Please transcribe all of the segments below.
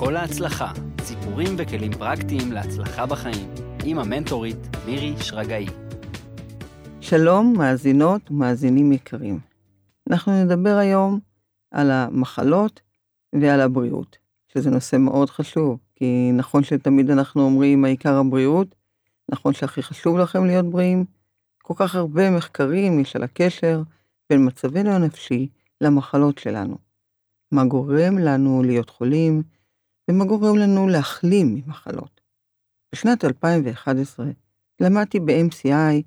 כל ההצלחה, סיפורים וכלים פרקטיים להצלחה בחיים, עם המנטורית מירי שרגאי. שלום, מאזינות ומאזינים יקרים. אנחנו נדבר היום על המחלות ועל הבריאות, שזה נושא מאוד חשוב, כי נכון שתמיד אנחנו אומרים העיקר הבריאות, נכון שהכי חשוב לכם להיות בריאים, כל כך הרבה מחקרים יש על הקשר בין מצבנו הנפשי למחלות שלנו. מה גורם לנו להיות חולים, ומה גורם לנו להחלים ממחלות. בשנת 2011 למדתי ב-MCI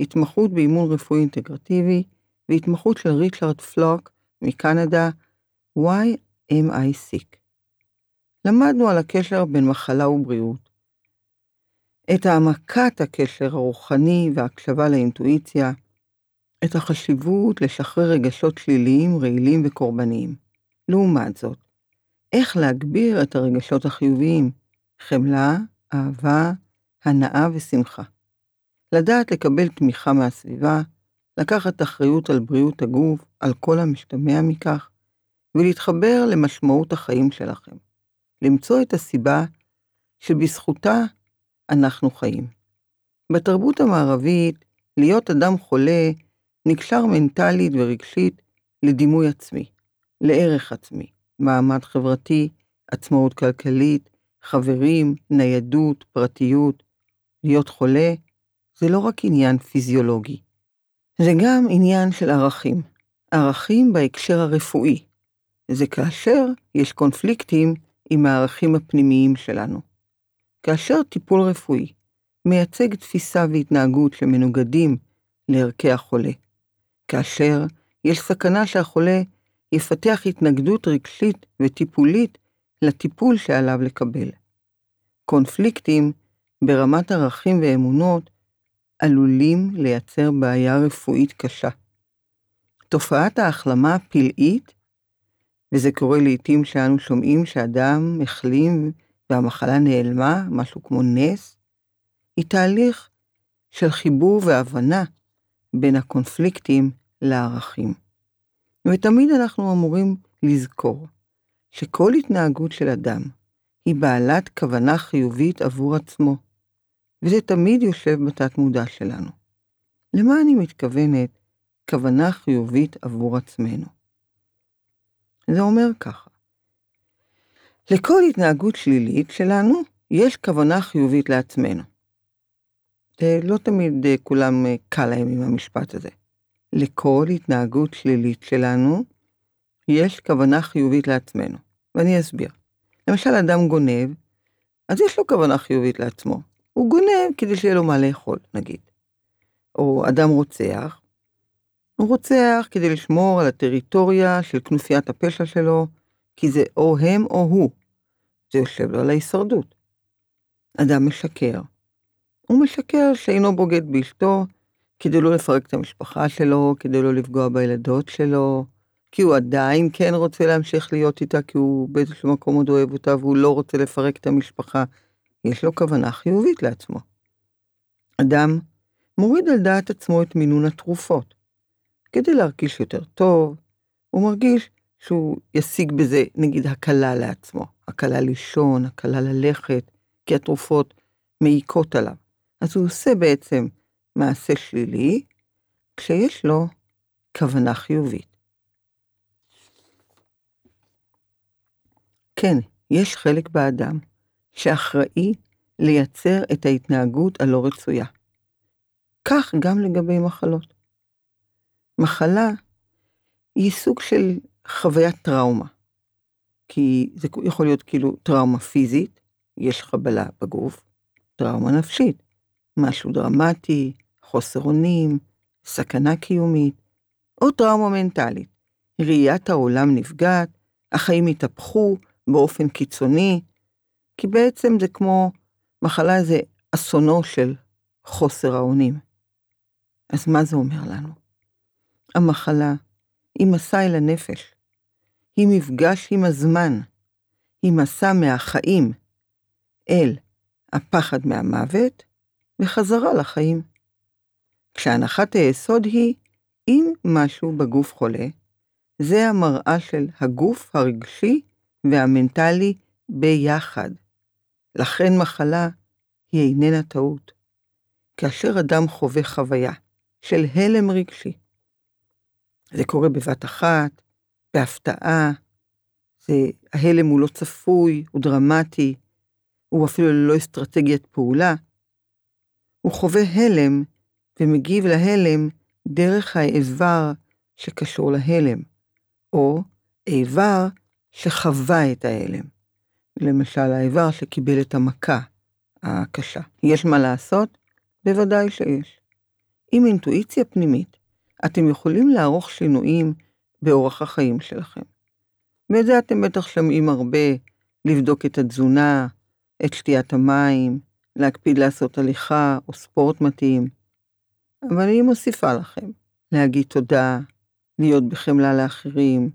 התמחות באימון רפואי אינטגרטיבי והתמחות של ריצ'רד פלוק מקנדה, Why am I sick? למדנו על הקשר בין מחלה ובריאות, את העמקת הקשר הרוחני וההקשבה לאינטואיציה, את החשיבות לשחרר רגשות שליליים, רעילים וקורבניים. לעומת זאת, איך להגביר את הרגשות החיוביים, חמלה, אהבה, הנאה ושמחה. לדעת לקבל תמיכה מהסביבה, לקחת אחריות על בריאות הגוף, על כל המשתמע מכך, ולהתחבר למשמעות החיים שלכם. למצוא את הסיבה שבזכותה אנחנו חיים. בתרבות המערבית, להיות אדם חולה נקשר מנטלית ורגשית לדימוי עצמי, לערך עצמי, מעמד חברתי, עצמאות כלכלית, חברים, ניידות, פרטיות. להיות חולה זה לא רק עניין פיזיולוגי, זה גם עניין של ערכים. ערכים בהקשר הרפואי. זה כאשר יש קונפליקטים עם הערכים הפנימיים שלנו. כאשר טיפול רפואי מייצג תפיסה והתנהגות שמנוגדים לערכי החולה. כאשר יש סכנה שהחולה יפתח התנגדות רגשית וטיפולית לטיפול שעליו לקבל. קונפליקטים ברמת ערכים ואמונות עלולים לייצר בעיה רפואית קשה. תופעת ההחלמה הפלאית, וזה קורה לעתים שאנו שומעים שאדם החלים והמחלה נעלמה, משהו כמו נס, היא תהליך של חיבור והבנה בין הקונפליקטים לערכים. ותמיד אנחנו אמורים לזכור שכל התנהגות של אדם היא בעלת כוונה חיובית עבור עצמו, וזה תמיד יושב בתת מודע שלנו. למה אני מתכוונת כוונה חיובית עבור עצמנו? זה אומר ככה, לכל התנהגות שלילית שלנו יש כוונה חיובית לעצמנו. לא תמיד אה, כולם אה, קל להם עם המשפט הזה. לכל התנהגות שלילית שלנו יש כוונה חיובית לעצמנו, ואני אסביר. למשל, אדם גונב, אז יש לו כוונה חיובית לעצמו. הוא גונב כדי שיהיה לו מה לאכול, נגיד. או אדם רוצח, הוא רוצח כדי לשמור על הטריטוריה של כנופיית הפשע שלו, כי זה או הם או הוא. זה יושב לו על ההישרדות. אדם משקר. הוא משקר שאינו בוגד באשתו, כדי לא לפרק את המשפחה שלו, כדי לא לפגוע בילדות שלו, כי הוא עדיין כן רוצה להמשיך להיות איתה, כי הוא באיזשהו מקום עוד אוהב אותה, והוא לא רוצה לפרק את המשפחה. יש לו כוונה חיובית לעצמו. אדם מוריד על דעת עצמו את מינון התרופות. כדי להרגיש יותר טוב, הוא מרגיש שהוא ישיג בזה, נגיד, הקלה לעצמו. הקלה לישון, הקלה ללכת, כי התרופות מעיקות עליו. אז הוא עושה בעצם מעשה שלילי, כשיש לו כוונה חיובית. כן, יש חלק באדם שאחראי לייצר את ההתנהגות הלא רצויה. כך גם לגבי מחלות. מחלה היא סוג של חוויית טראומה. כי זה יכול להיות כאילו טראומה פיזית, יש חבלה בגוף, טראומה נפשית, משהו דרמטי, חוסר אונים, סכנה קיומית, או טראומה מנטלית. ראיית העולם נפגעת, החיים התהפכו באופן קיצוני, כי בעצם זה כמו מחלה זה אסונו של חוסר האונים. אז מה זה אומר לנו? המחלה היא מסע אל הנפש, היא מפגש עם הזמן, היא מסע מהחיים אל הפחד מהמוות וחזרה לחיים. כשהנחת היסוד היא, אם משהו בגוף חולה, זה המראה של הגוף הרגשי והמנטלי ביחד. לכן מחלה היא איננה טעות. כאשר אדם חווה חוויה של הלם רגשי, זה קורה בבת אחת, בהפתעה, זה, ההלם הוא לא צפוי, הוא דרמטי, הוא אפילו ללא אסטרטגיית פעולה. הוא חווה הלם ומגיב להלם דרך האיבר שקשור להלם, או איבר שחווה את ההלם. למשל, האיבר שקיבל את המכה הקשה. יש מה לעשות? בוודאי שיש. עם אינטואיציה פנימית, אתם יכולים לערוך שינויים באורח החיים שלכם. ואת זה אתם בטח שומעים הרבה, לבדוק את התזונה, את שתיית המים, להקפיד לעשות הליכה או ספורט מתאים. אבל אני מוסיפה לכם, להגיד תודה, להיות בחמלה לאחרים,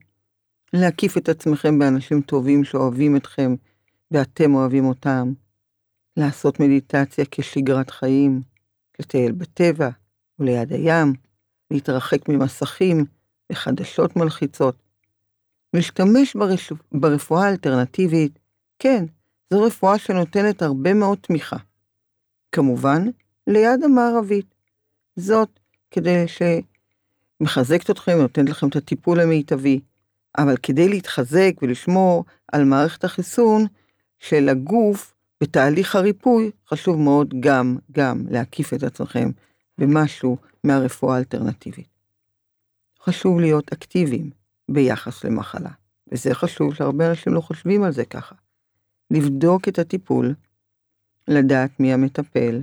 להקיף את עצמכם באנשים טובים שאוהבים אתכם ואתם אוהבים אותם, לעשות מדיטציה כשגרת חיים, לטייל בטבע וליד הים, להתרחק ממסכים וחדשות מלחיצות, להשתמש ברש... ברפואה האלטרנטיבית, כן, זו רפואה שנותנת הרבה מאוד תמיכה. כמובן, ליד המערבית. זאת כדי שמחזקת אתכם ונותנת לכם את הטיפול המיטבי, אבל כדי להתחזק ולשמור על מערכת החיסון של הגוף בתהליך הריפוי, חשוב מאוד גם, גם להקיף את עצמכם במשהו מהרפואה האלטרנטיבית. חשוב להיות אקטיביים ביחס למחלה, וזה חשוב שהרבה אנשים לא חושבים על זה ככה. לבדוק את הטיפול, לדעת מי המטפל,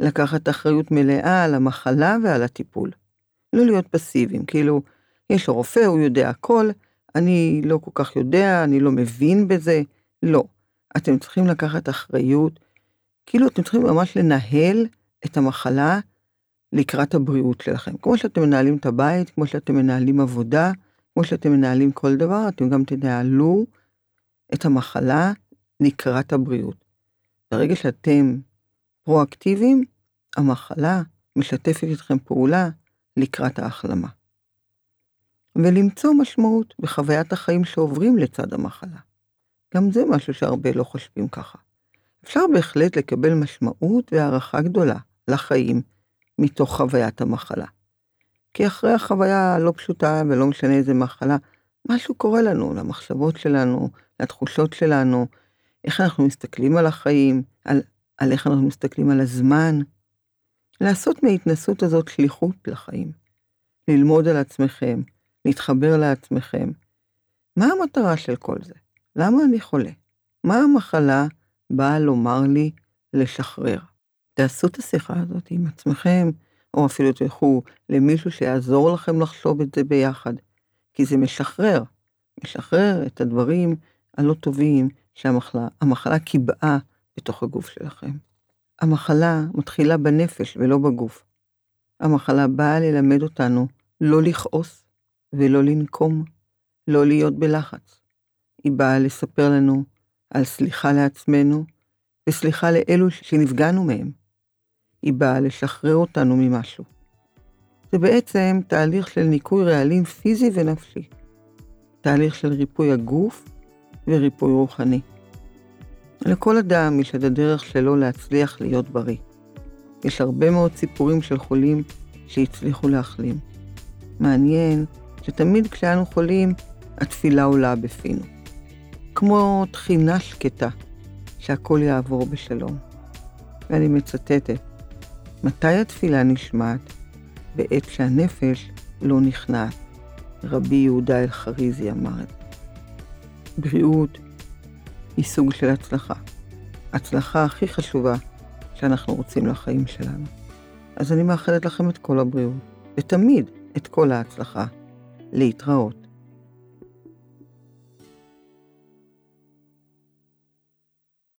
לקחת אחריות מלאה על המחלה ועל הטיפול. לא להיות פסיביים, כאילו, יש לו רופא, הוא יודע הכל, אני לא כל כך יודע, אני לא מבין בזה. לא. אתם צריכים לקחת אחריות, כאילו אתם צריכים ממש לנהל את המחלה לקראת הבריאות שלכם. כמו שאתם מנהלים את הבית, כמו שאתם מנהלים עבודה, כמו שאתם מנהלים כל דבר, אתם גם תנהלו את המחלה לקראת הבריאות. ברגע שאתם פרואקטיביים, המחלה משתפת איתכם פעולה לקראת ההחלמה. ולמצוא משמעות בחוויית החיים שעוברים לצד המחלה. גם זה משהו שהרבה לא חושבים ככה. אפשר בהחלט לקבל משמעות והערכה גדולה לחיים מתוך חוויית המחלה. כי אחרי החוויה הלא פשוטה, ולא משנה איזה מחלה, משהו קורה לנו, למחשבות שלנו, לתחושות שלנו, איך אנחנו מסתכלים על החיים, על, על איך אנחנו מסתכלים על הזמן. לעשות מההתנסות הזאת שליחות לחיים. ללמוד על עצמכם, להתחבר לעצמכם. מה המטרה של כל זה? למה אני חולה? מה המחלה באה לומר לי לשחרר? תעשו את השיחה הזאת עם עצמכם, או אפילו תלכו למישהו שיעזור לכם לחשוב את זה ביחד, כי זה משחרר, משחרר את הדברים הלא טובים שהמחלה קיבעה בתוך הגוף שלכם. המחלה מתחילה בנפש ולא בגוף. המחלה באה ללמד אותנו לא לכעוס ולא לנקום, לא להיות בלחץ. היא באה לספר לנו על סליחה לעצמנו וסליחה לאלו שנפגענו מהם. היא באה לשחרר אותנו ממשהו. זה בעצם תהליך של ניקוי רעלים פיזי ונפשי. תהליך של ריפוי הגוף וריפוי רוחני. לכל אדם יש את הדרך שלו להצליח להיות בריא. יש הרבה מאוד סיפורים של חולים שהצליחו להחלים. מעניין שתמיד כשאנו חולים, התפילה עולה בפינו. כמו תחינה שקטה, שהכל יעבור בשלום. ואני מצטטת, מתי התפילה נשמעת? בעת שהנפש לא נכנעת. רבי יהודה אלחריזי אמר את זה. בריאות היא סוג של הצלחה. הצלחה הכי חשובה שאנחנו רוצים לחיים שלנו. אז אני מאחלת לכם את כל הבריאות, ותמיד את כל ההצלחה. להתראות.